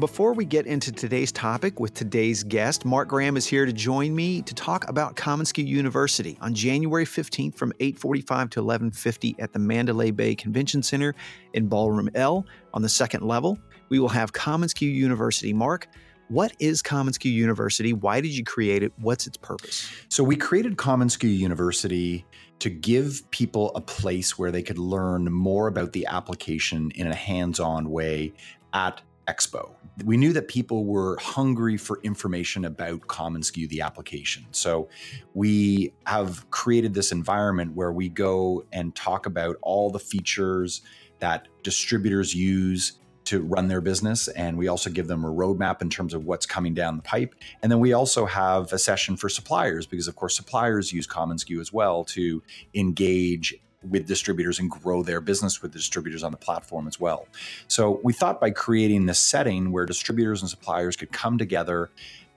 Before we get into today's topic with today's guest, Mark Graham is here to join me to talk about commonsku University on January 15th from 8:45 to 11:50 at the Mandalay Bay Convention Center in Ballroom L on the second level. We will have commonsku University. Mark, what is commonsku University? Why did you create it? What's its purpose? So we created commonsku University to give people a place where they could learn more about the application in a hands-on way at Expo. We knew that people were hungry for information about commonsku, the application. So we have created this environment where we go and talk about all the features that distributors use to run their business. And we also give them a roadmap in terms of what's coming down the pipe. And then we also have a session for suppliers because, of course, suppliers use commonsku as well to engage with distributors and grow their business with the distributors on the platform as well. So we thought by creating this setting where distributors and suppliers could come together,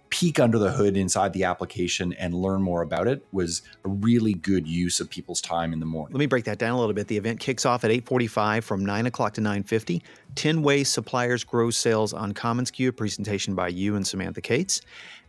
peek under the hood inside the application and learn more about it was a really good use of people's time in the morning. Let me break that down a little bit. The event kicks off at 8:45 from 9 o'clock to 9:50. 10 ways suppliers grow sales on commonsku, a presentation by you and Samantha Cates.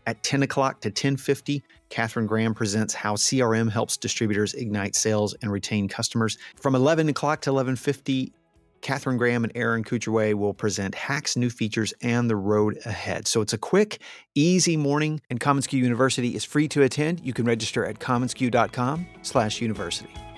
At 10 o'clock to 10:50, Catherine Graham presents how CRM helps distributors ignite sales and retain customers. From 11 o'clock to 11:50, Catherine Graham and Aaron Kucherway will present hacks, new features, and the road ahead. So it's a quick, easy morning, and commonsku University is free to attend. You can register at commonsku.com/university.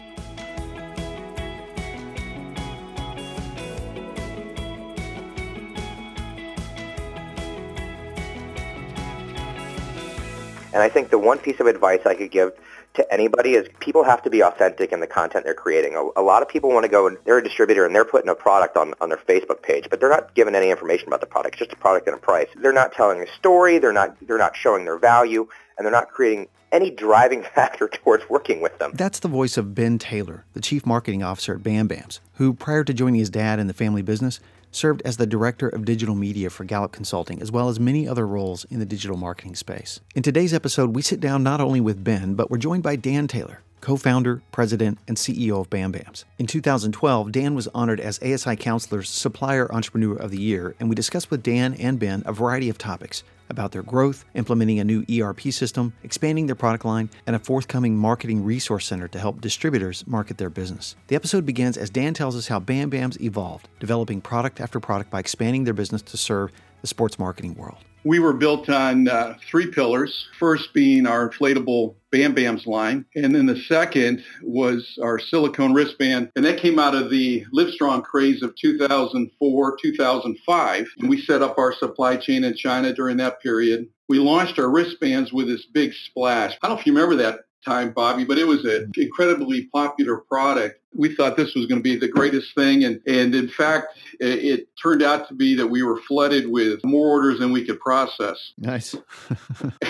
And I think the one piece of advice I could give to anybody is people have to be authentic in the content they're creating. A, a, lot of people want to go and they're a distributor and they're putting a product on, on their Facebook page, but they're not giving any information about the product. It's just a product and a price. They're not telling a story. They're not, they're not showing their value and they're not creating any driving factor towards working with them. That's the voice of Ben Taylor, the chief marketing officer at Bam Bams, who prior to joining his dad in the family business served as the director of digital media for Gallup Consulting, as well as many other roles in the digital marketing space. In today's episode, we sit down not only with Ben, but we're joined by Dan Taylor, co founder, president, and CEO of Bam Bams. In 2012, Dan was honored as ASI Counselor's Supplier Entrepreneur of the Year, and we discussed with Dan and Ben a variety of topics about their growth, implementing a new ERP system, expanding their product line, and a forthcoming marketing resource center to help distributors market their business. The episode begins as Dan tells us how Bam Bams evolved, developing product after product by expanding their business to serve the sports marketing world. We were built on uh, three pillars. First being our inflatable Bam Bams line. And then the second was our silicone wristband. And that came out of the Livestrong craze of 2004, 2005. And we set up our supply chain in China during that period. We launched our wristbands with this big splash. I don't know if you remember that time, Bobby, but it was an incredibly popular product we thought this was going to be the greatest thing. And, and in fact, it, it, turned out to be that we were flooded with more orders than we could process. Nice.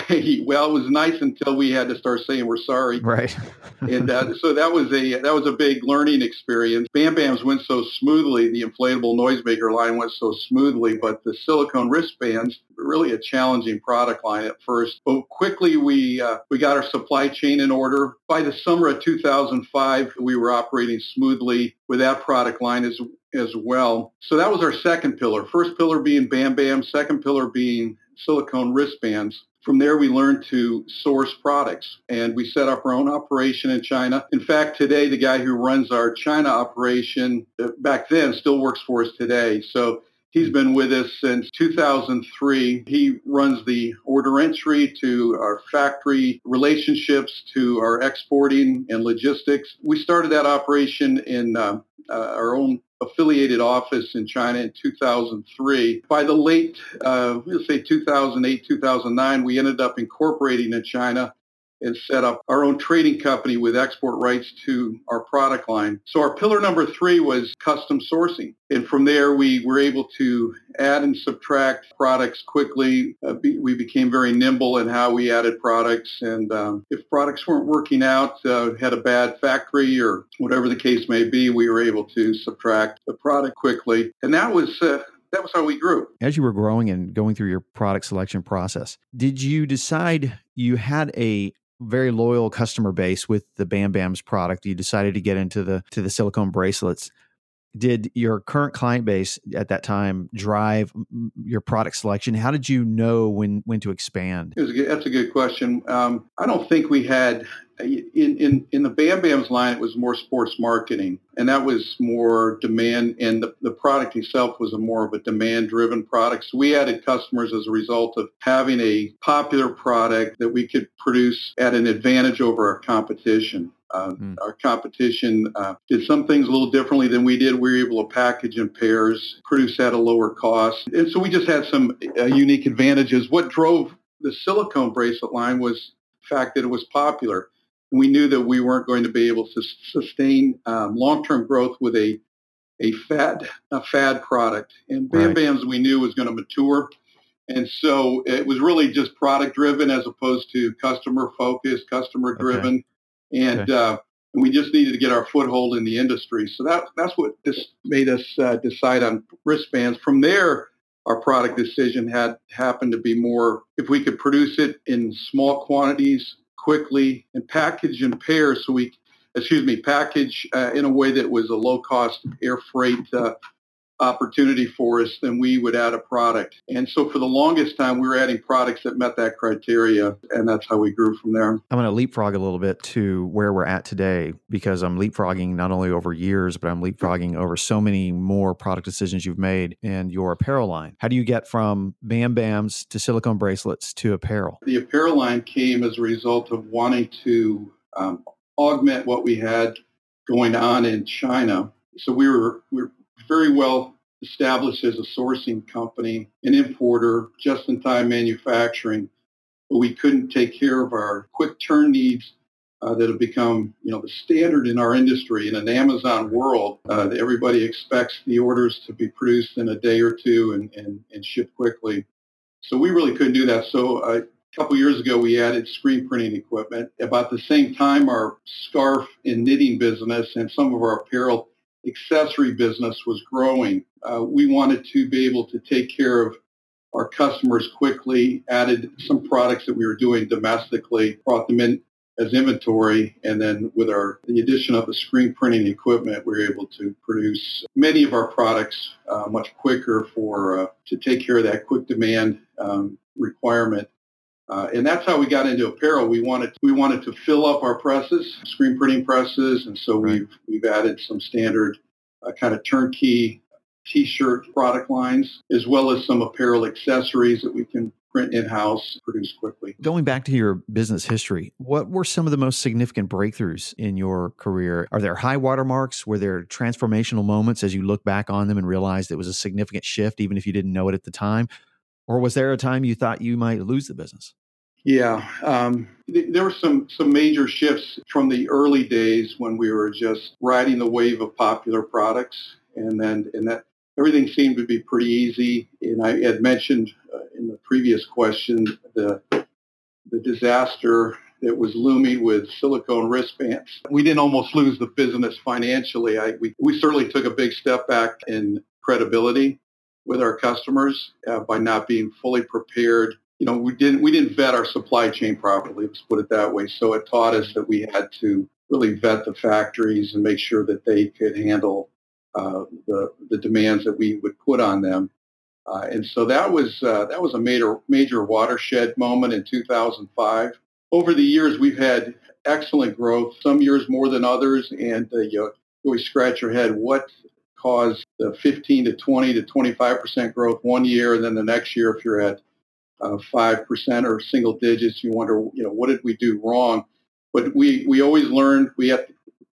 well, it was nice until we had to start saying we're sorry. Right. and uh, so that was a that was a big learning experience. Bam Bams went so smoothly. The inflatable noisemaker line went so smoothly, but the silicone wristbands really a challenging product line at first. But quickly we uh, we got our supply chain in order. By the summer of 2005, we were operating smoothly with that product line as as well. So that was our second pillar. First pillar being Bam Bam, second pillar being silicone wristbands. From there, we learned to source products and we set up our own operation in China. In fact, today, the guy who runs our China operation uh, back then still works for us today. So He's been with us since 2003. He runs the order entry to our factory relationships to our exporting and logistics. We started that operation in uh, uh, our own affiliated office in China in 2003. By the late, uh, we'll say 2008, 2009, we ended up incorporating in China and set up our own trading company with export rights to our product line. So our pillar number three was custom sourcing. And from there, we were able to add and subtract products quickly. Uh, be, we became very nimble in how we added products. And um, if products weren't working out, uh, had a bad factory or whatever the case may be, we were able to subtract the product quickly. And that was uh, that was how we grew. As you were growing and going through your product selection process, did you decide you had a very loyal customer base with the Bam Bam's product. You decided to get into the to the silicone bracelets. Did your current client base at that time drive your product selection? How did you know when when to expand? A good, that's a good question. Um, I don't think we had in, in, in the Bam Bam's line, it was more sports marketing, and that was more demand, and the, the product itself was a more of a demand-driven product. So we added customers as a result of having a popular product that we could produce at an advantage over our competition. Uh, mm. Our competition uh, did some things a little differently than we did. We were able to package in pairs, produce at a lower cost. And so we just had some uh, unique advantages. What drove the silicone bracelet line was the fact that it was popular we knew that we weren't going to be able to sustain um, long-term growth with a a fad a fad product. And Bam right. Bams we knew was going to mature, and so it was really just product driven as opposed to customer focused, customer driven, okay. And okay. Uh, we just needed to get our foothold in the industry. So that that's what this made us uh, decide on wristbands. From there. Our product decision had happened to be more if we could produce it in small quantities quickly and package in pairs so we, excuse me, package uh, in a way that was a low cost air freight uh, opportunity for us, then we would add a product. And so for the longest time, we were adding products that met that criteria, and that's how we grew from there. I'm going to leapfrog a little bit to where we're at today because I'm leapfrogging not only over years, but I'm leapfrogging over so many more product decisions you've made in your apparel line. How do you get from Bam Bams to silicone bracelets to apparel? The apparel line came as a result of wanting to um, augment what we had going on in China. So we were, we were very well established as a sourcing company, an importer, just-in-time manufacturing, but we couldn't take care of our quick turn needs uh, that have become, you know, the standard in our industry in an Amazon world. Uh, everybody expects the orders to be produced in a day or two and, and, and shipped quickly. So we really couldn't do that. So a couple years ago, we added screen printing equipment. About the same time, our scarf and knitting business and some of our apparel accessory business was growing. Uh, we wanted to be able to take care of our customers quickly, added some products that we were doing domestically, brought them in as inventory, and then with our the addition of the screen printing equipment, we were able to produce many of our products uh, much quicker for uh, to take care of that quick demand um, requirement. Uh, and that's how we got into apparel. We wanted we wanted to fill up our presses, screen printing presses, and so we've we've added some standard uh, kind of turnkey t-shirt product lines, as well as some apparel accessories that we can print in-house, produce quickly. Going back to your business history, what were some of the most significant breakthroughs in your career? Are there high watermarks? Were there transformational moments as you look back on them and realized it was a significant shift, even if you didn't know it at the time? or was there a time you thought you might lose the business? Yeah, um, th- there were some some major shifts from the early days when we were just riding the wave of popular products, and then and that everything seemed to be pretty easy. And I had mentioned uh, in the previous question the the disaster that was looming with silicone wristbands. We didn't almost lose the business financially. I, we, we certainly took a big step back in credibility with our customers uh, by not being fully prepared. You know, we didn't we didn't vet our supply chain properly. Let's put it that way. So it taught us that we had to really vet the factories and make sure that they could handle uh, the the demands that we would put on them. Uh, and so that was uh, that was a major major watershed moment in 2005. Over the years, we've had excellent growth. Some years more than others, and uh, you always scratch your head. What caused the 15 to 20 to 25 percent growth one year, and then the next year, if you're at five percent or single digits, you wonder, you know, what did we do wrong? But we we always learned. We have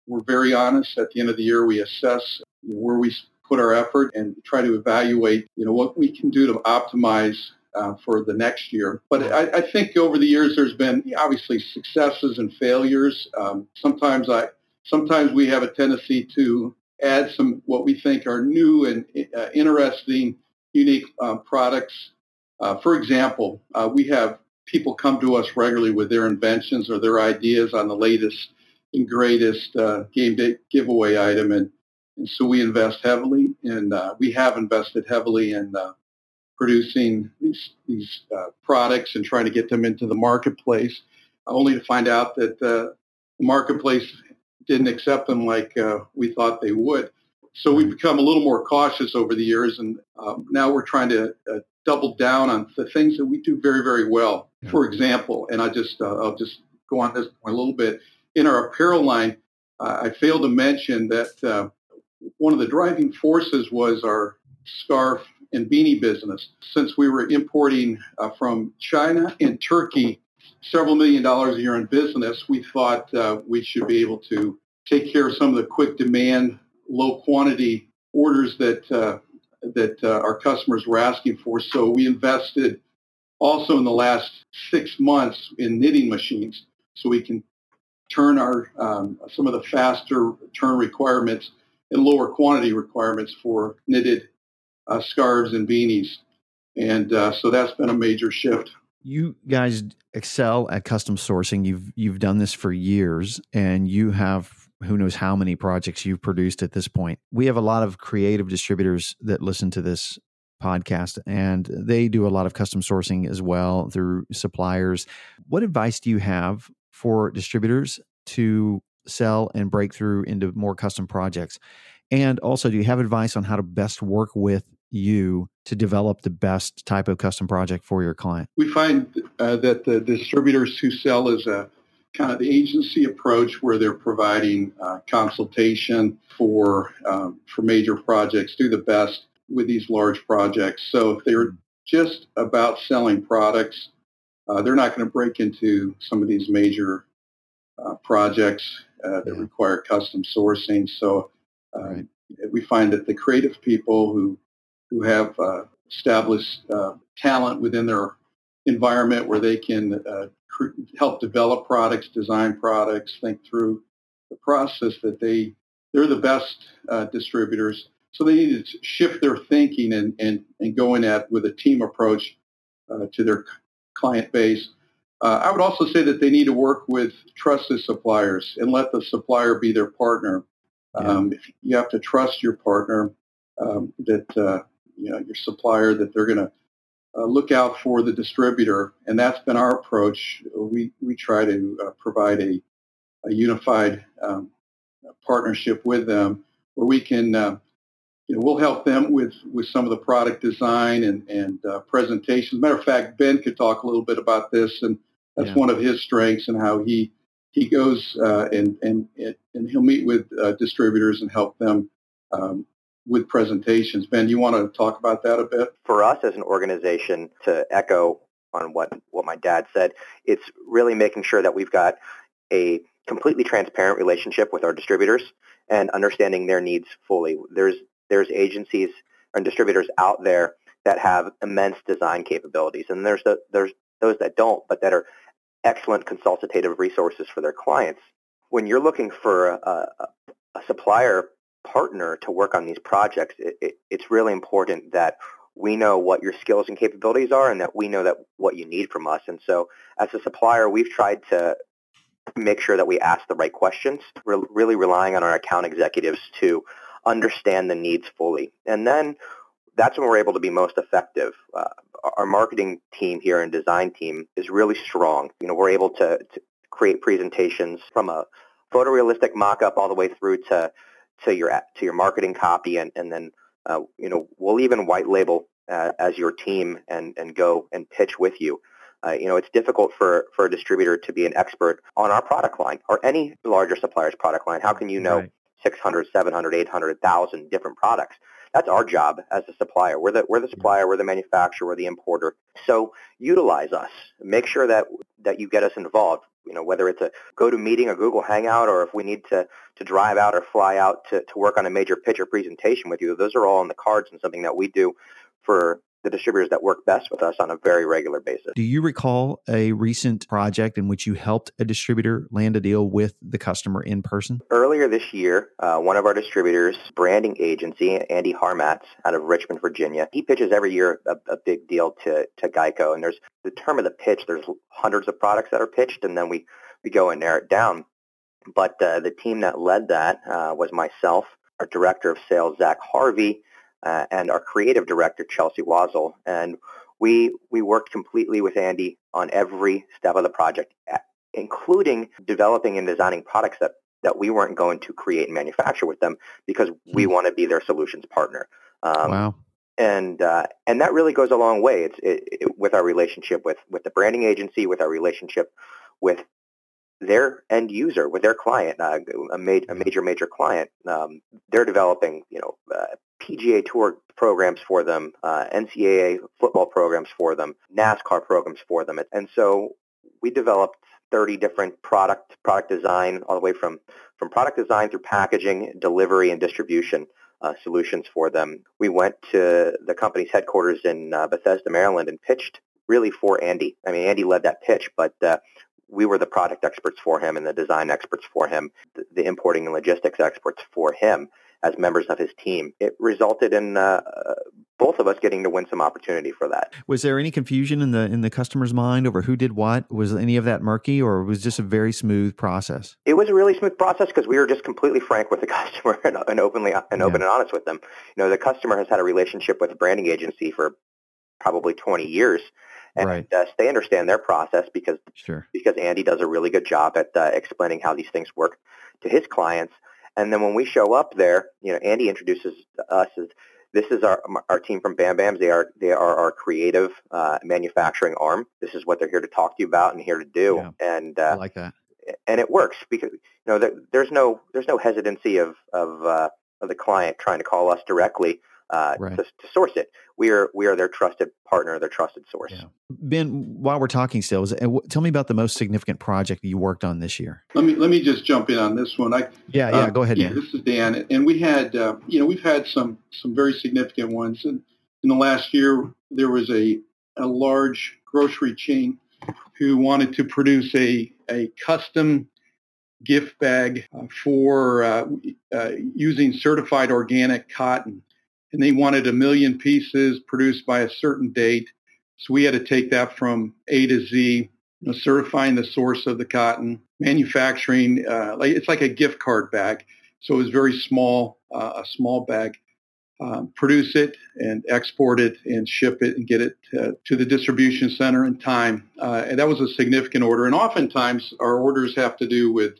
we're very honest. At the end of the year, we assess where we put our effort and try to evaluate, you know, what we can do to optimize uh, for the next year. But I, I, think over the years there's been obviously successes and failures. Um, sometimes I sometimes we have a tendency to add some what we think are new and uh, interesting, unique uh, products. Uh, for example, uh, we have people come to us regularly with their inventions or their ideas on the latest and greatest uh, game day giveaway item, and and so we invest heavily, and we have invested heavily in producing these these uh, products and trying to get them into the marketplace, only to find out that uh, the marketplace didn't accept them like uh, we thought they would. So we've become a little more cautious over the years, and um, now we're trying to uh, double down on the things that we do very, very well. For example, and I just uh, I'll just go on this point a little bit. In our apparel line, uh, I failed to mention that one of the driving forces was our scarf and beanie business. Since we were importing uh, from China and Turkey several million dollars a year in business, we thought uh, we should be able to take care of some of the quick demand, low quantity orders that uh, that uh, our customers were asking for. So we invested also in the last six months in knitting machines, so we can turn our um, some of the faster turn requirements and lower quantity requirements for knitted uh, scarves and beanies. And uh, so that's been a major shift. You guys excel at custom sourcing. You've you've done this for years, and you have who knows how many projects you've produced at this point. We have a lot of creative distributors that listen to this podcast, and they do a lot of custom sourcing as well through suppliers. What advice do you have for distributors to sell and break through into more custom projects? And also, do you have advice on how to best work with you to develop the best type of custom project for your client? We find uh, that the distributors who sell is a kind of the agency approach where they're providing uh, consultation for um, for major projects, do the best with these large projects. So if they're just about selling products, uh, they're not going to break into some of these major uh, projects uh, that yeah. require custom sourcing. So Right. Um, we find that the creative people who who have uh, established uh, talent within their environment where they can uh, help develop products, design products, think through the process that they they're the best uh, distributors. So they need to shift their thinking and, and, and go in at with a team approach uh, to their client base. Uh, I would also say that they need to work with trusted suppliers and let the supplier be their partner. Um, you have to trust your partner um, that uh, you know your supplier that they're going to uh, look out for the distributor, and that's been our approach. We we try to uh, provide a, a unified um, partnership with them where we can. Uh, you know, we'll help them with, with some of the product design and, and uh, presentations. Matter of fact, Ben could talk a little bit about this, and that's yeah. one of his strengths and how he he goes uh, and, and, and he'll meet with uh, distributors and help them um, with presentations. Ben, you want to talk about that a bit? For us as an organization, to echo on what, what my dad said, it's really making sure that we've got a completely transparent relationship with our distributors and understanding their needs fully. There's, there's agencies and distributors out there that have immense design capabilities, and there's, the, there's those that don't, but that are excellent consultative resources for their clients. When you're looking for a, a, a supplier partner to work on these projects, it, it, it's really important that we know what your skills and capabilities are and that we know that what you need from us. And so as a supplier, we've tried to make sure that we ask the right questions. We're really relying on our account executives to understand the needs fully. And then that's when we're able to be most effective. Uh, our marketing team here and design team is really strong. You know, we're able to, to create presentations from a photorealistic mock-up all the way through to to your to your marketing copy, and and then uh, you know we'll even white label uh, as your team and and go and pitch with you. Uh, you know, it's difficult for, for a distributor to be an expert on our product line or any larger supplier's product line. How can you know right. 600, 700, 800, 1,000 different products? That's our job as a supplier. We're the, we're the supplier, we're the manufacturer, we're the importer. So utilize us. Make sure that, that you get us involved. You know, whether it's a GoToMeeting a Google Hangout, or if we need to, to drive out or fly out to, to work on a major pitch or presentation with you, those are all on the cards and something that we do for the distributors that work best with us on a very regular basis. Do you recall a recent project in which you helped a distributor land a deal with the customer in person? Earlier this year, uh, one of our distributors, branding agency, Andy Harmatz out of Richmond, Virginia, he pitches every year a, a big deal to, to Geico. And there's the term of the pitch, there's hundreds of products that are pitched, and then we, we go and narrow it down. But uh, the team that led that uh, was myself, our director of sales, Zach Harvey, uh, and our creative director, Chelsea Wazel. And we, we worked completely with Andy on every step of the project, including developing and designing products that, that we weren't going to create and manufacture with them because we hmm. want to be their solutions partner. Um, wow. And uh, and that really goes a long way. It's it, it, with our relationship with with the branding agency, with our relationship with their end user, with their client, uh, a, ma- a, major, major client, um, they're developing, you know, uh, PGA Tour programs for them, uh, NCAA football programs for them, NASCAR programs for them, and so we developed 30 different product product design, all the way from from product design through packaging, delivery, and distribution. Uh, solutions for them. We went to the company's headquarters in uh, Bethesda, Maryland, and pitched really for Andy. I mean, Andy led that pitch, but uh, we were the product experts for him and the design experts for him, the, the importing and logistics experts for him as members of his team. It resulted in uh, both of us getting to win some opportunity for that. Was there any confusion in the in the customer's mind over who did what? Was any of that murky, or was just a very smooth process? It was a really smooth process because we were just completely frank with the customer and, and openly and open and honest with them. You know, the customer has had a relationship with a branding agency for probably 20 years and right. uh, they understand their process because sure. because Andy does a really good job at uh, explaining how these things work to his clients. And then when we show up there, you know, Andy introduces us as this is our our team from Bam Bams. They are they are our creative uh, manufacturing arm. This is what they're here to talk to you about and here to do. Yeah. And uh, I like that. And it works because you know there, there's no there's no hesitancy of of uh, of the client trying to call us directly uh, right. to, to, source it. We are we are their trusted partner, their trusted source. Yeah. Ben, while we're talking still, is, tell me about the most significant project you worked on this year. Let me let me just jump in on this one. I, yeah, yeah, uh, go ahead. Yeah, Dan. this is Dan, and we had uh, you know we've had some some very significant ones. And in the last year, there was a a large grocery chain who wanted to produce a a custom gift bag uh, for uh, uh, using certified organic cotton and they wanted a million pieces produced by a certain date. So we had to take that from A to Z, you know, certifying the source of the cotton, manufacturing. Uh, like it's like a gift card bag. So it was very small, uh, a small bag. Um, produce it and export it and ship it and get it to the distribution center in time. Uh, and that was a significant order. And oftentimes our orders have to do with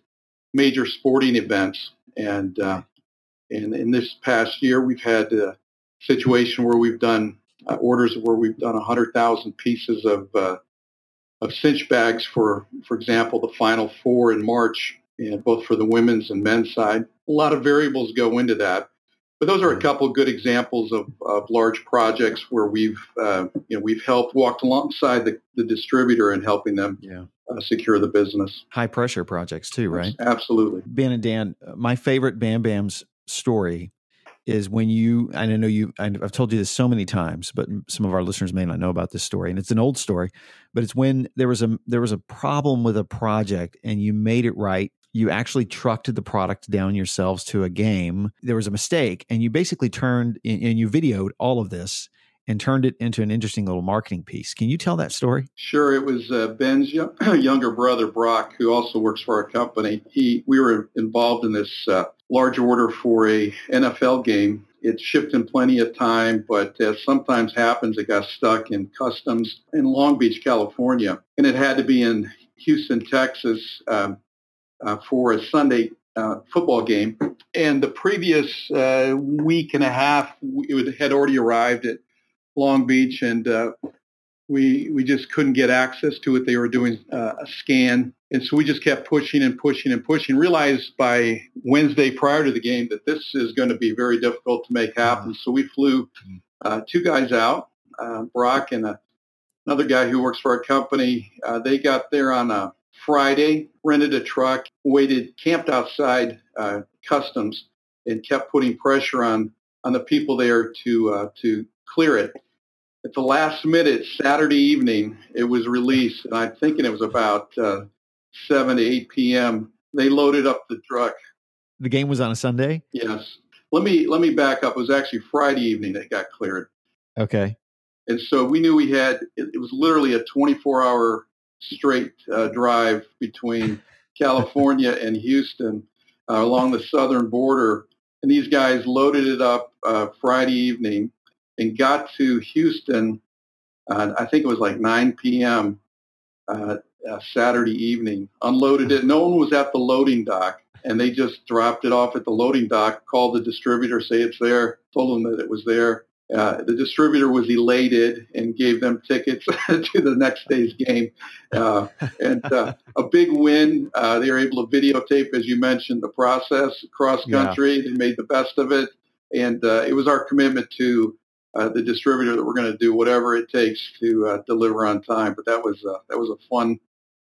major sporting events. And uh, and in this past year, we've had uh, situation where we've done uh, orders where we've done 100,000 pieces of uh, of cinch bags for, for example, the Final Four in March, and both for the women's and men's side. A lot of variables go into that, but those are a couple of good examples of, of large projects where we've uh, you know we've helped walked alongside the, the distributor and helping them yeah. Uh, secure the business. High pressure projects too, right? Absolutely. Ben and Dan, my favorite Bam Bam's story is when you and I know you I've told you this so many times, but some of our listeners may not know about this story, and it's an old story, but it's when there was a there was a problem with a project and you made it right. You actually trucked the product down yourselves to a game. There was a mistake, and you basically turned and you videoed all of this and turned it into an interesting little marketing piece. Can you tell that story? Sure. It was uh, Ben's young, younger brother, Brock, who also works for our company. He, we were involved in this uh, large order for a NFL game. It shipped in plenty of time, but as sometimes happens, it got stuck in customs in Long Beach, California, and it had to be in Houston, Texas, um, uh, for a Sunday uh, football game. And the previous uh, week and a half, it had already arrived at Long Beach, and uh, we we just couldn't get access to it. They were doing uh, a scan, and so we just kept pushing and pushing and pushing. Realized by Wednesday prior to the game that this is going to be very difficult to make happen. So we flew uh, two guys out, uh, Brock and a, another guy who works for our company. Uh, they got there on a Friday, rented a truck, waited, camped outside uh, customs, and kept putting pressure on on the people there to uh, to clear it. at the last minute, Saturday evening, it was released, and I'm thinking it was about uh, 7 to 8 p.m. They loaded up the truck. The game was on a Sunday? Yes. Let me let me back up. It was actually Friday evening that got cleared. Okay. And so we knew we had, it, it was literally a 24-hour straight uh, drive between California and Houston uh, along the southern border. And these guys loaded it up uh, Friday evening and got to Houston. Uh, I think it was like 9 p.m. Uh, uh, Saturday evening. Unloaded it. No one was at the loading dock, and they just dropped it off at the loading dock. Called the distributor, say it's there. Told them that it was there. Uh, the distributor was elated and gave them tickets to the next day's game. Uh, and uh, a big win. Uh, they were able to videotape, as you mentioned, the process cross country. Yeah. They made the best of it. And uh, it was our commitment to uh, the distributor that we're going to do whatever it takes to deliver on time. But that was that was a fun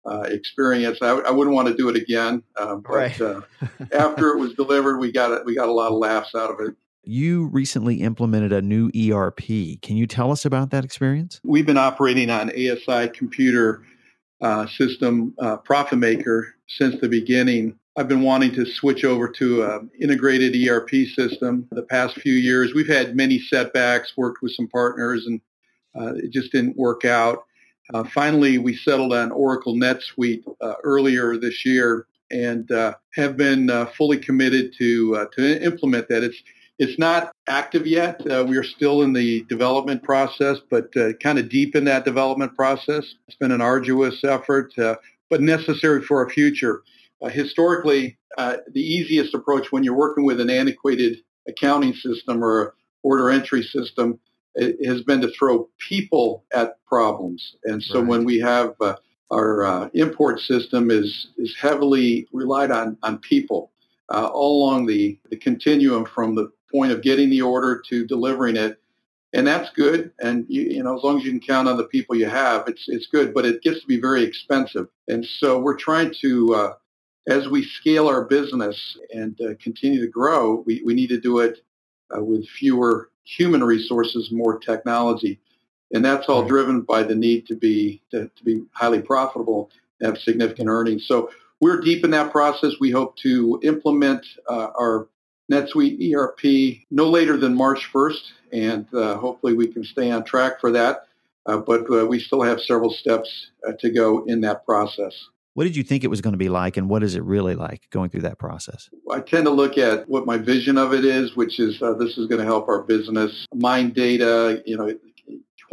experience. I, I, wouldn't want to do it again. but right. after it was delivered, we got we got a lot of laughs out of it you recently implemented a new ERP. Can you tell us about that experience? We've been operating on ASI computer uh, system uh, Profit Maker since the beginning. I've been wanting to switch over to an integrated ERP system the past few years. We've had many setbacks, worked with some partners, and uh, it just didn't work out. Uh, finally, we settled on Oracle NetSuite uh, earlier this year and uh, have been fully committed to to implement that. It's it's not active yet. Uh, we are still in the development process, but uh, kind of deep in that development process. It's been an arduous effort, uh, but necessary for our future. Uh, historically, uh, the easiest approach when you're working with an antiquated accounting system or order entry system has been to throw people at problems. And so right. when we have uh, our import system is is heavily relied on on people uh, all along the, the continuum from the point of getting the order to delivering it. And that's good. And you, you know, as long as you can count on the people you have, it's it's good. But it gets to be very expensive. And so we're trying to, uh, as we scale our business and uh, continue to grow, we, we need to do it uh, with fewer human resources, more technology. And that's all driven by the need to be to, to be highly profitable, and have significant earnings. So we're deep in that process. We hope to implement uh, our NetSuite ERP no later than March 1st, and uh, hopefully we can stay on track for that. Uh, but uh, we still have several steps uh, to go in that process. What did you think it was going to be like, and what is it really like going through that process? I tend to look at what my vision of it is, which is uh, this is going to help our business mine data, you know,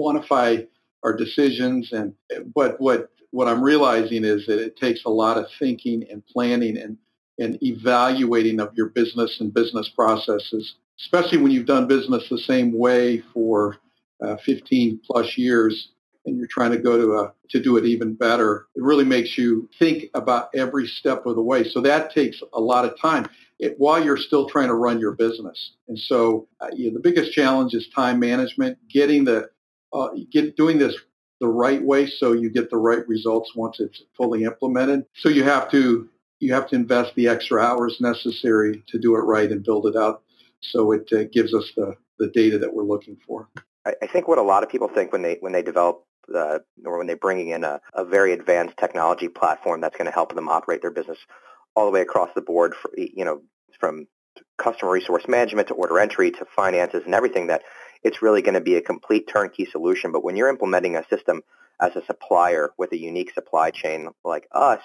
quantify our decisions, and but what what I'm realizing is that it takes a lot of thinking and planning and and evaluating of your business and business processes, especially when you've done business the same way for uh, 15 plus years and you're trying to go to a, to do it even better. It really makes you think about every step of the way. So that takes a lot of time it, while you're still trying to run your business. And so uh, you know, the biggest challenge is time management, getting the uh, get doing this the right way so you get the right results once it's fully implemented. So you have to you have to invest the extra hours necessary to do it right and build it out so it uh, gives us the, the data that we're looking for. I, think what a lot of people think when they when they develop uh, or when they're bringing in a, a very advanced technology platform that's going to help them operate their business all the way across the board, for, you know, from customer resource management to order entry to finances and everything that it's really going to be a complete turnkey solution. But when you're implementing a system as a supplier with a unique supply chain like us,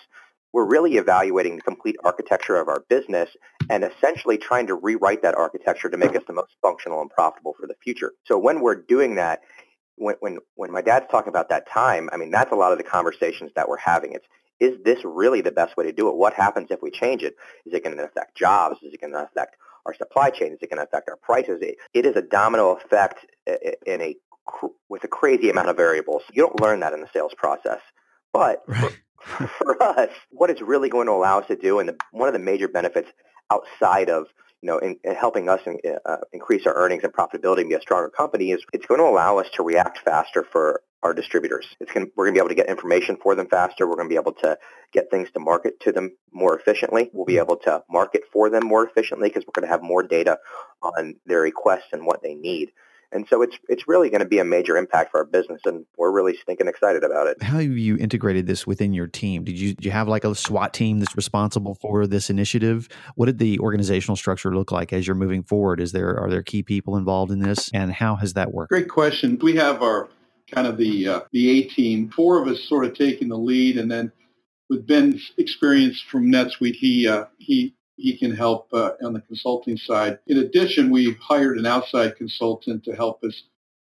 we're really evaluating the complete architecture of our business and essentially trying to rewrite that architecture to make us the most functional and profitable for the future. So when we're doing that, when, when, when my dad's talking about that time, I mean, that's a lot of the conversations that we're having. It's, is this really the best way to do it? What happens if we change it? Is it going to affect jobs? Is it going to affect our supply chain? Is it going to affect our prices? It, it is a domino effect in a with a crazy amount of variables. You don't learn that in the sales process. But right. for, for us, what it's really going to allow us to do, and the, one of the major benefits outside of you know, in, in helping us in, uh, increase our earnings and profitability and be a stronger company is it's going to allow us to react faster for our distributors. It's going we're going to be able to get information for them faster. We're going to be able to get things to market to them more efficiently. We'll be able to market for them more efficiently because we're going to have more data on their requests and what they need. And so it's it's really going to be a major impact for our business, and we're really stinking excited about it. How have you integrated this within your team? Did you did you have like a SWAT team that's responsible for this initiative? What did the organizational structure look like as you're moving forward? Is there are there key people involved in this, and how has that worked? Great question. We have our kind of the uh, the A team. Four of us sort of taking the lead, and then with Ben's experience from NetSuite, he uh, he he can help uh, on the consulting side. In addition, we've hired an outside consultant to help us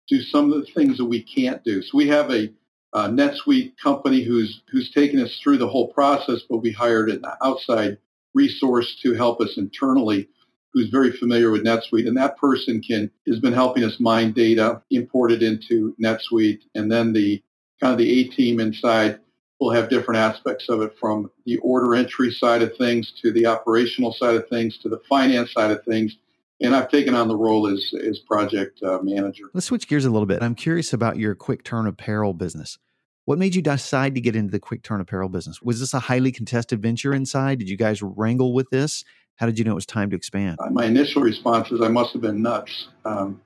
do some of the things that we can't do. So we have a uh, NetSuite company who's who's taken us through the whole process, but we hired an outside resource to help us internally who's very familiar with NetSuite, and that person can has been helping us mine data, import it into NetSuite, and then the kind of the A team inside will have different aspects of it from the order entry side of things to the operational side of things to the finance side of things. And I've taken on the role as, as project uh, manager. Let's switch gears a little bit. I'm curious about your quick turn apparel business. What made you decide to get into the quick turn apparel business? Was this a highly contested venture inside? Did you guys wrangle with this? How did you know it was time to expand? Uh, my initial response is I must have been nuts. Um,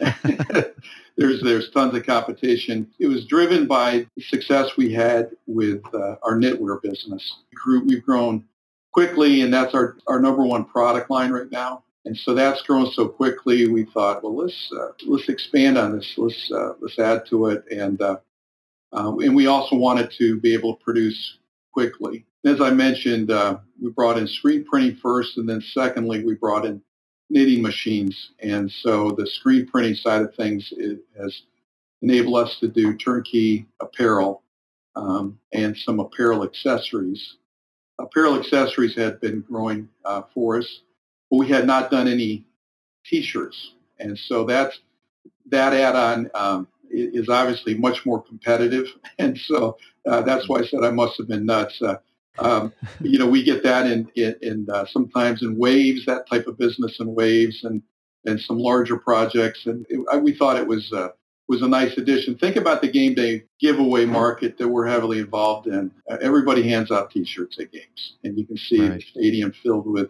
there's there's tons of competition. It was driven by the success we had with uh, our knitwear business. We grew, we've grown quickly, and that's our, our number one product line right now. And so that's grown so quickly. We thought, well, let's uh, let's expand on this. Let's uh, let's add to it, and uh, um, and we also wanted to be able to produce quickly. As I mentioned, uh, we brought in screen printing first, and then secondly, we brought in knitting machines. And so the screen printing side of things has enabled us to do turnkey apparel um, and some apparel accessories. Apparel accessories had been growing uh, for us, but we had not done any T-shirts. And so that's, that add-on um, is obviously much more competitive. And so uh, that's why I said I must have been nuts. Uh, um, you know, we get that in, in, in uh, sometimes in waves, that type of business in waves, and and some larger projects. And it, we thought it was uh, was a nice addition. Think about the game day giveaway market that we're heavily involved in. Uh, everybody hands out T-shirts at games, and you can see right. the stadium filled with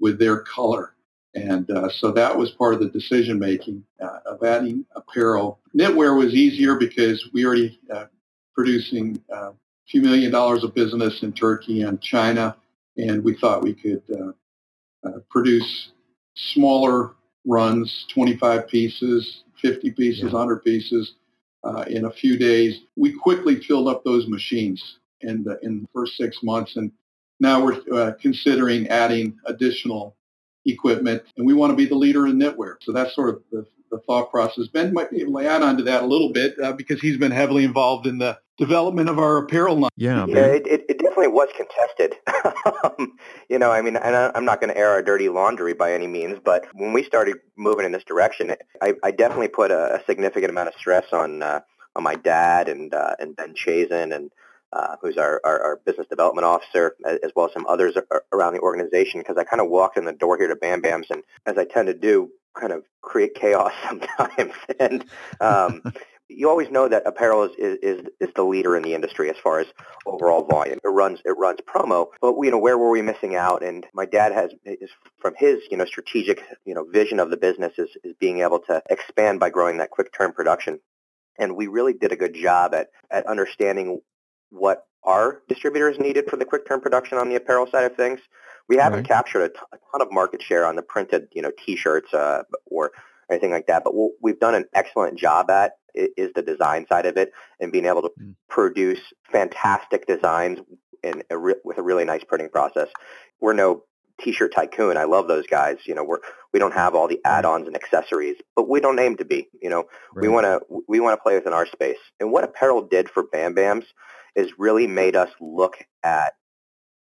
with their color. And uh, so that was part of the decision making uh, of adding apparel. Knitwear was easier because we already uh, producing uh, few million dollars of business in Turkey and China, and we thought we could uh, uh, produce smaller runs, 25 pieces, 50 pieces, yeah. 100 pieces uh, in a few days. We quickly filled up those machines in the, in the first six months, and now we're uh, considering adding additional equipment, and we want to be the leader in knitwear. So that's sort of the, the thought process. Ben might be able to add on to that a little bit uh, because he's been heavily involved in the development of our apparel line. Yeah, yeah it, it, it, definitely was contested. Um, you know, I mean, and I, am not going to air our dirty laundry by any means, but when we started moving in this direction, I, I definitely put a, a, significant amount of stress on uh, on my dad and uh, and Ben Chazen and uh, who's our, our, our, business development officer, as well as some others around the organization, because I kind of walked in the door here to Bam Bams, and as I tend to do, kind of create chaos sometimes. and um, you always know that apparel is, is, is the leader in the industry as far as overall volume. It runs it runs promo, but you know where were we missing out? And my dad has is from his you know strategic you know vision of the business is, is being able to expand by growing that quick turn production. And we really did a good job at, at understanding what our distributors needed for the quick turn production on the apparel side of things. We haven't right. captured a, t- a ton of market share on the printed, you know, T-shirts uh, or anything like that. But what we've done an excellent job at is the design side of it and being able to mm. produce fantastic designs in a re- with a really nice printing process. We're no t-shirt tycoon. I love those guys. You know, we're we don't have all the add-ons and accessories, but we don't aim to be. You know, right. we want to we want to play within our space. And what apparel did for Bam Bams is really made us look at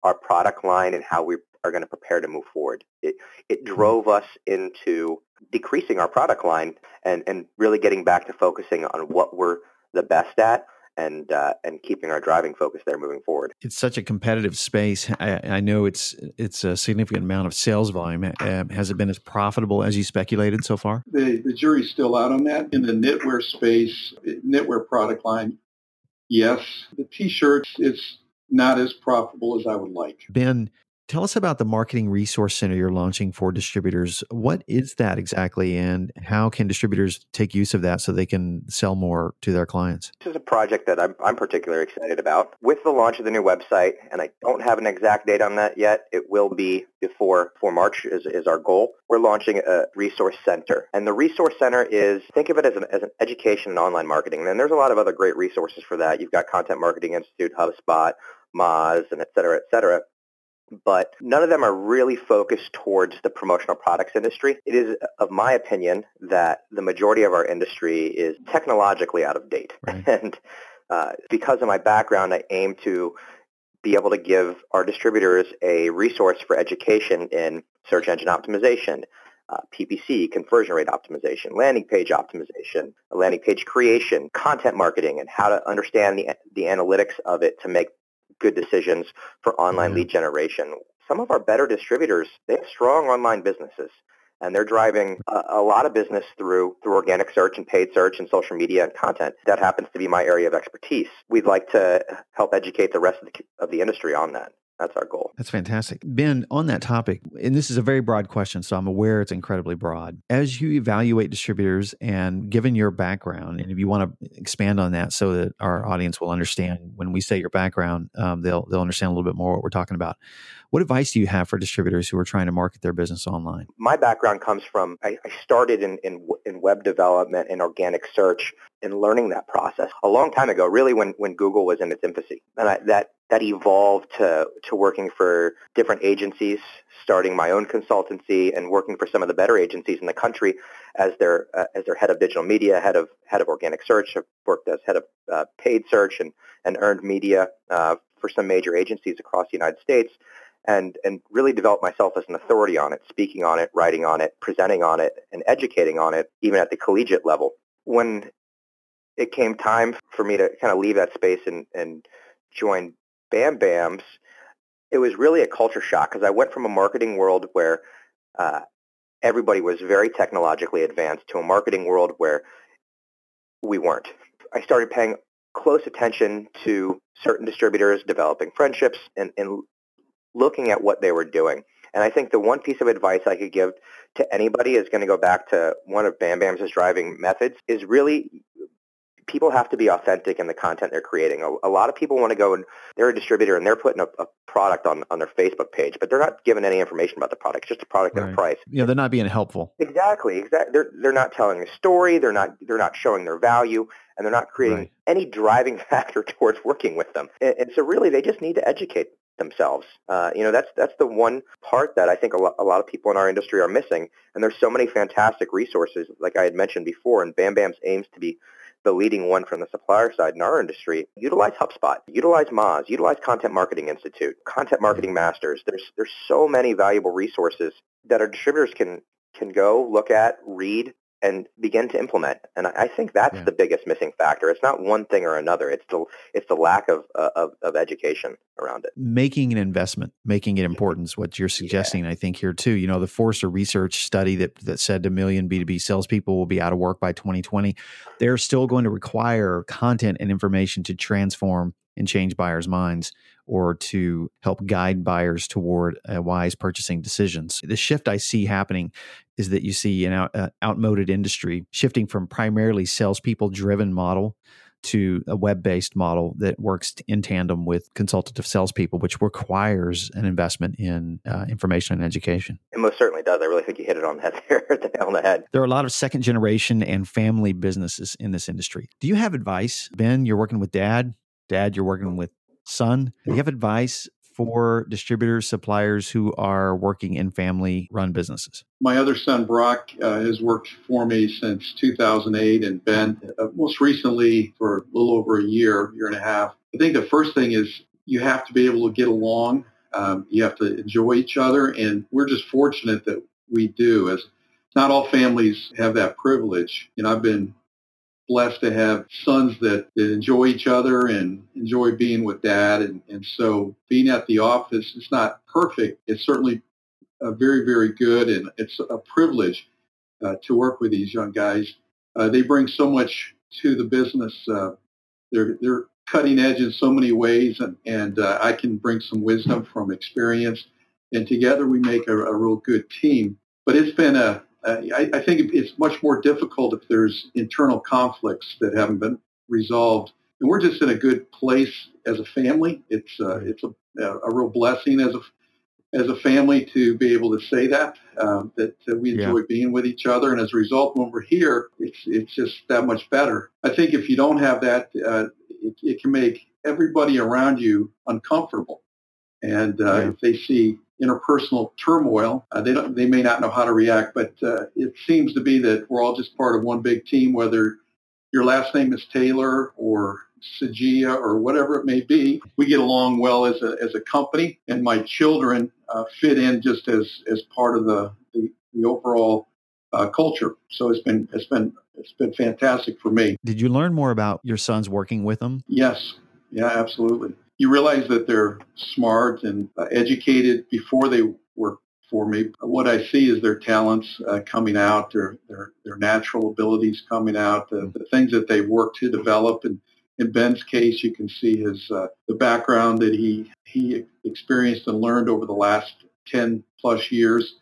our product line and how we are going to prepare to move forward. It, it mm-hmm. drove us into decreasing our product line and, and really getting back to focusing on what we're the best at and uh, and keeping our driving focus there moving forward. It's such a competitive space. I, I know it's it's a significant amount of sales volume. Uh, has it been as profitable as you speculated so far? The the jury's still out on that. In the knitwear space, knitwear product line, yes. The t-shirts, it's not as profitable as I would like. Ben, Tell us about the Marketing Resource Center you're launching for distributors. What is that exactly, and how can distributors take use of that so they can sell more to their clients? This is a project that I'm, I'm particularly excited about. With the launch of the new website, and I don't have an exact date on that yet, it will be before, before March is, is our goal. We're launching a resource center. And the resource center is, think of it as an, as an education and online marketing. And there's a lot of other great resources for that. You've got Content Marketing Institute, HubSpot, Moz, and et cetera, et cetera but none of them are really focused towards the promotional products industry. It is, of my opinion, that the majority of our industry is technologically out of date. Right. And uh, because of my background, I aim to be able to give our distributors a resource for education in search engine optimization, uh, PPC, conversion rate optimization, landing page optimization, landing page creation, content marketing, and how to understand the, the analytics of it to make good decisions for online mm-hmm. lead generation. Some of our better distributors, they have strong online businesses and they're driving a, a, lot of business through through organic search and paid search and social media and content. That happens to be my area of expertise. We'd like to help educate the rest of the, of the industry on that. That's our goal. That's fantastic. Ben, on that topic, and this is a very broad question, so I'm aware it's incredibly broad. As you evaluate distributors and given your background, and if you want to expand on that so that our audience will understand when we say your background, um, they'll they'll understand a little bit more what we're talking about. What advice do you have for distributors who are trying to market their business online? My background comes from I, I started in, in, in web development and organic search and learning that process a long time ago, really when, when Google was in its infancy. And I, that that evolved to, to working for different agencies, starting my own consultancy and working for some of the better agencies in the country as their uh, as their head of digital media, head of head of organic search. I've worked as head of uh, paid search and, and earned media uh, for some major agencies across the United States and, and really developed myself as an authority on it, speaking on it, writing on it, presenting on it, and educating on it, even at the collegiate level. When it came time for me to kind of leave that space and, and join BamBams, it was really a culture shock because I went from a marketing world where uh, everybody was very technologically advanced to a marketing world where we weren't. I started paying close attention to certain distributors, developing friendships, and, and looking at what they were doing. And I think the one piece of advice I could give to anybody is going to go back to one of BamBams' driving methods is really people have to be authentic in the content they're creating. A, a lot of people want to go and they're a distributor and they're putting a, a, product on, on their Facebook page, but they're not giving any information about the product. It's just a product right. and a price. Yeah, they're not being helpful. Exactly. Exactly. They're they're not telling a story. They're not they're not showing their value, and they're not creating right. any driving factor towards working with them. And, and so really, they just need to educate themselves. Uh, you know, that's that's the one part that I think a lot, a lot of people in our industry are missing. And there's so many fantastic resources, like I had mentioned before, and BamBams aims to be the leading one from the supplier side in our industry. Utilize HubSpot, utilize Moz, utilize Content Marketing Institute, Content Marketing Masters. There's there's so many valuable resources that our distributors can can go look at, read, and begin to implement. And I think that's yeah. the biggest missing factor. It's not one thing or another. It's the it's the lack of uh, of, of, education around it. Making an investment, making it important is what you're suggesting. Yeah. I think here too. You know, the Forrester research study that that said a million B2B salespeople will be out of work by 2020. They're still going to require content and information to transform and change buyers' minds or to help guide buyers toward wise purchasing decisions. The shift I see happening is that you see an out, uh, outmoded industry shifting from primarily salespeople driven model to a web based model that works in tandem with consultative salespeople, which requires an investment in uh, information and education. It most certainly does. I really think you hit it on the head there, the nail on the head. There are a lot of second generation and family businesses in this industry. Do you have advice? Ben, you're working with dad. Dad, you're working with son. Do you have advice for distributors, suppliers who are working in family run businesses? My other son, Brock, uh, has worked for me since 2008 and Ben uh, most recently for a little over a year, year and a half. I think the first thing is you have to be able to get along. Um, you have to enjoy each other. And we're just fortunate that we do as not all families have that privilege. Know, I've been blessed to have sons that, that enjoy each other and enjoy being with dad. And, and so being at the office is not perfect. It's certainly uh, very, very good. And it's a privilege uh, to work with these young guys. Uh, they bring so much to the business. Uh, they're, they're cutting edge in so many ways. And, and uh, I can bring some wisdom from experience. and together we make a, a real good team. But it's been a, I, I think it's much more difficult if there's internal conflicts that haven't been resolved. And we're just in a good place as a family. It's uh, it's a, a real blessing as a as a family to be able to say that um, that uh, we enjoy yeah. being with each other, and as a result, when we're here, it's it's just that much better. I think if you don't have that, uh, it, it, can make everybody around you uncomfortable, and uh, yeah. if they see interpersonal turmoil, uh, they don't they may not know how to react. But uh, it seems to be that we're all just part of one big team, whether your last name is Taylor or Sagia or whatever it may be. We get along well as a, as a company, and my children uh, fit in just as, as part of the, the, the overall uh, culture. So it's been it's been it's been fantastic for me. Did you learn more about your sons working with them? Yes, yeah, absolutely. You realize that they're smart and uh, educated before they work for me. What I see is their talents uh, coming out, their, their their natural abilities coming out, the, the things that they work to develop, and in Ben's case, you can see his uh, the background that he he experienced and learned over the last 10 plus years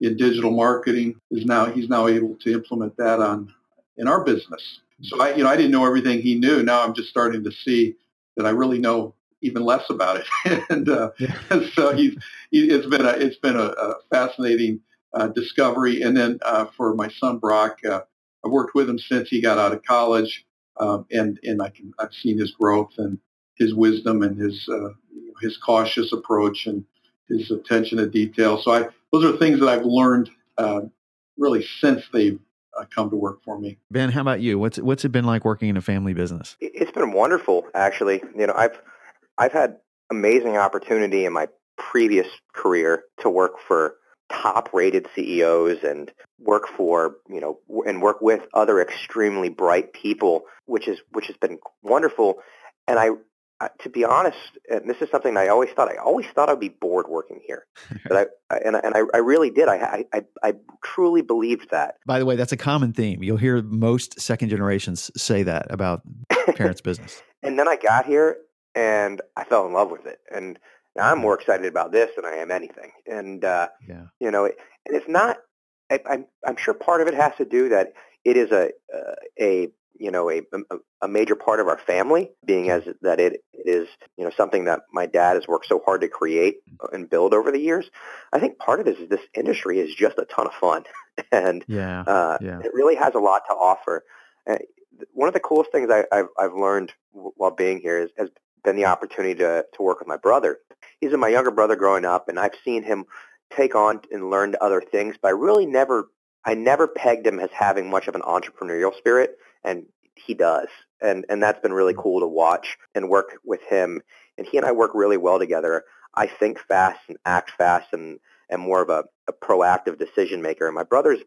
in digital marketing is now he's now able to implement that on in our business. So I you know I didn't know everything he knew. Now I'm just starting to see that I really know even less about it. and, uh, yeah. so he's he, it's been a it's been a, a fascinating uh, discovery. And then uh, for my son Brock, uh, I've worked with him since he got out of college um, and and I can I've seen his growth and his wisdom and his uh, his cautious approach and his attention to detail. So I those are things that I've learned uh, really since they've uh, come to work for me. Ben, how about you? What's what's it been like working in a family business? It's been wonderful, actually. You know, I've I've had amazing opportunity in my previous career to work for top rated CEOs and work for, you know, and work with other extremely bright people, which is, which has been wonderful. And I, to be honest, and this is something I always thought, I always thought I'd be bored working here. but I, and, and I, I really did. I, I, I truly believed that. By the way, that's a common theme. You'll hear most second generations say that about parents' business. and then I got here and I fell in love with it. And now, I'm more excited about this than I am anything. And, uh, yeah. you know, it, and it's not, I, I'm, I'm sure part of it has to do that it is a, uh, a, you know, a, a major part of our family being as that it, it is, you know, something that my dad has worked so hard to create and build over the years. I think part of it is this industry is just a ton of fun and yeah, uh, yeah. it really has a lot to offer. Uh, one of the coolest things I, have I've learned while being here is, been the opportunity to, to work with my brother he's my younger brother growing up, and I've seen him take on and learn other things, but I really never, I never pegged him as having much of an entrepreneurial spirit, and he does. And, and that's been really cool to watch and work with him. And he and I work really well together. I think fast and act fast and am more of a, a proactive decision maker. And my brother's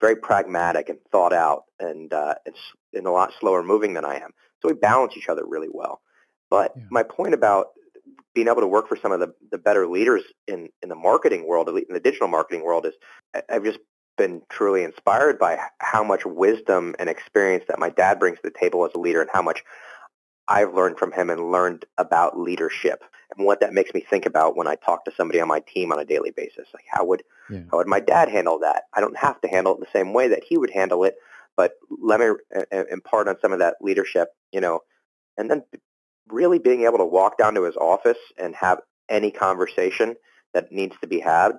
very pragmatic and thought out and uh, it's and a lot slower moving than I am. So we balance each other really well. But yeah. my point about being able to work for some of the, the better leaders in, in the marketing world, at least in the digital marketing world, is I've just been truly inspired by how much wisdom and experience that my dad brings to the table as a leader and how much I've learned from him and learned about leadership and what that makes me think about when I talk to somebody on my team on a daily basis. Like how would yeah. how would my dad handle that? I don't have to handle it the same way that he would handle it, but let me uh, uh, impart on some of that leadership, you know, and then really being able to walk down to his office and have any conversation that needs to be had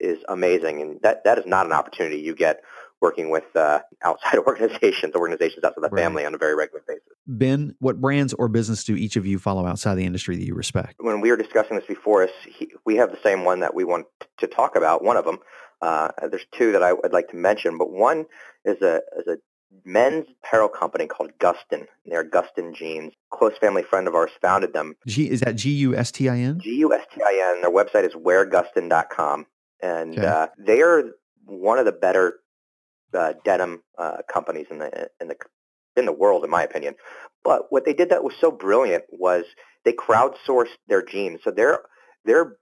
is amazing. And that, that is not an opportunity you get working with uh, outside organizations, organizations outside the right. family on a very regular basis. Ben, what brands or business do each of you follow outside the industry that you respect? When we were discussing this before us, he, we have the same one that we want to talk about. One of them, uh, there's two that I would like to mention, but one is a, is a men's apparel company called Gustin. They're Gustin Jeans. Close family friend of ours founded them. G is that G U S T I N? G U S T I N. Their website is weargustin.com, and okay. uh, they are one of the better uh, denim uh, companies in the in the in the world, in my opinion. But what they did that was so brilliant was they crowdsourced their jeans. So they're they're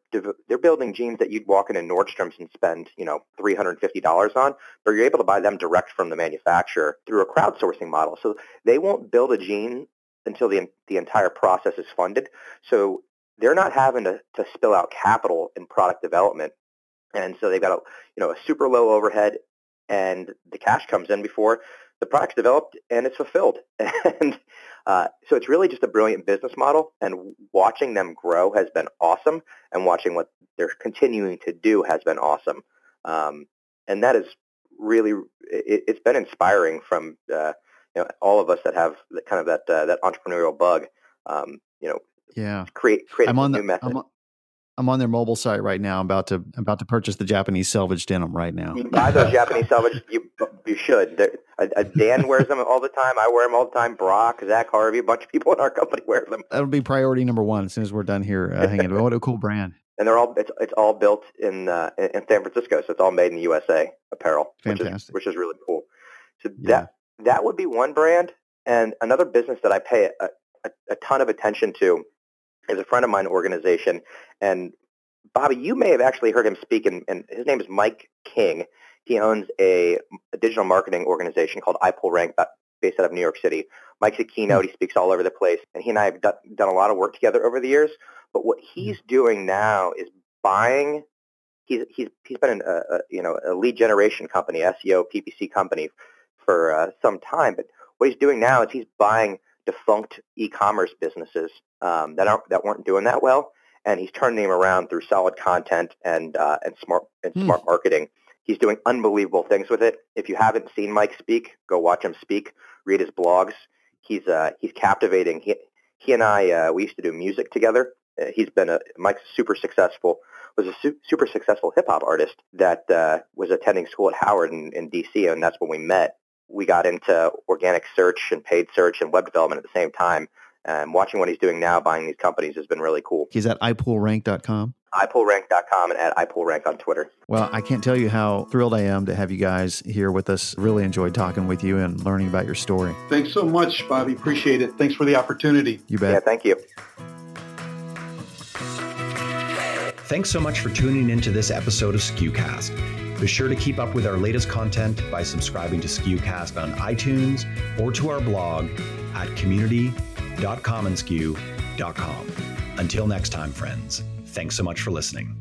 they're building jeans that you'd walk into Nordstrom's and spend you know three hundred and fifty dollars on, but you're able to buy them direct from the manufacturer through a crowdsourcing model. So they won't build a jean until the the entire process is funded. So they're not having to, to spill out capital in product development. And so they've got a, you know, a super low overhead and the cash comes in before the product's developed and it's fulfilled. And uh, so it's really just a brilliant business model. And watching them grow has been awesome. And watching what they're continuing to do has been awesome. Um, and that is really, it, has been inspiring from uh, you know, all of us that have kind of that uh, that entrepreneurial bug. Um, you know, yeah, create create I'm on new the, method. I'm on, I'm on their mobile site right now. I'm about to I'm about to purchase the Japanese selvage denim right now. You buy those Japanese selvage. You you should. Uh, Dan wears them all the time. I wear them all the time. Brock, Zach Harvey, a bunch of people in our company wear them. That'll be priority number one as soon as we're done here uh, hanging. what a cool brand! And they're all it's it's all built in uh, in San Francisco, so it's all made in the USA apparel, Fantastic. which is which is really cool. So Yeah. that that would be one brand, and another business that I pay a, a, a ton of attention to is a friend of mine organization, and Bobby, you may have actually heard him speak, and, and his name is Mike King. He owns a, a digital marketing organization called iPullRank, uh, based out of New York City. Mike's a keynote. He speaks all over the place, and he and I have done, done a lot of work together over the years. But what he's doing now is buying. He's he's he's been in a, a you know a lead generation company, SEO PPC company for uh, some time. But what he's doing now is he's buying defunct e-commerce businesses um, that aren't that weren't doing that well, and he's turning them around through solid content and uh, and smart and Hmm. smart marketing. He's doing unbelievable things with it. If you haven't seen Mike speak, go watch him speak. Read his blogs. He's uh, he's captivating. He he and I uh, we used to do music together. Uh, he's been a Mike's super successful was a su- super successful hip hop artist that uh, was attending school at Howard in, in DC, and that's when we met. We got into organic search and paid search and web development at the same time. And watching what he's doing now, buying these companies, has been really cool. He's at ipullrank.com. iPullRank.com and at ipullrank on Twitter. Well, I can't tell you how thrilled I am to have you guys here with us. Really enjoyed talking with you and learning about your story. Thanks so much, Bobby. Appreciate it. Thanks for the opportunity. You bet. Yeah, thank you. Thanks so much for tuning into this episode of SKUcast. Be sure to keep up with our latest content by subscribing to SKUcast on iTunes or to our blog at community.commonsku.com. Until next time, friends, thanks so much for listening.